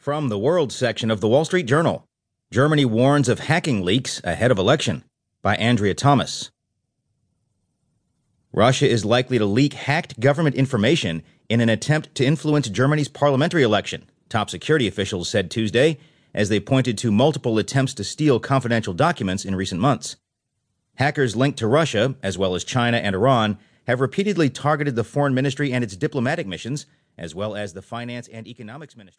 From the World section of the Wall Street Journal Germany warns of hacking leaks ahead of election by Andrea Thomas. Russia is likely to leak hacked government information in an attempt to influence Germany's parliamentary election, top security officials said Tuesday, as they pointed to multiple attempts to steal confidential documents in recent months. Hackers linked to Russia, as well as China and Iran, have repeatedly targeted the foreign ministry and its diplomatic missions, as well as the finance and economics ministry.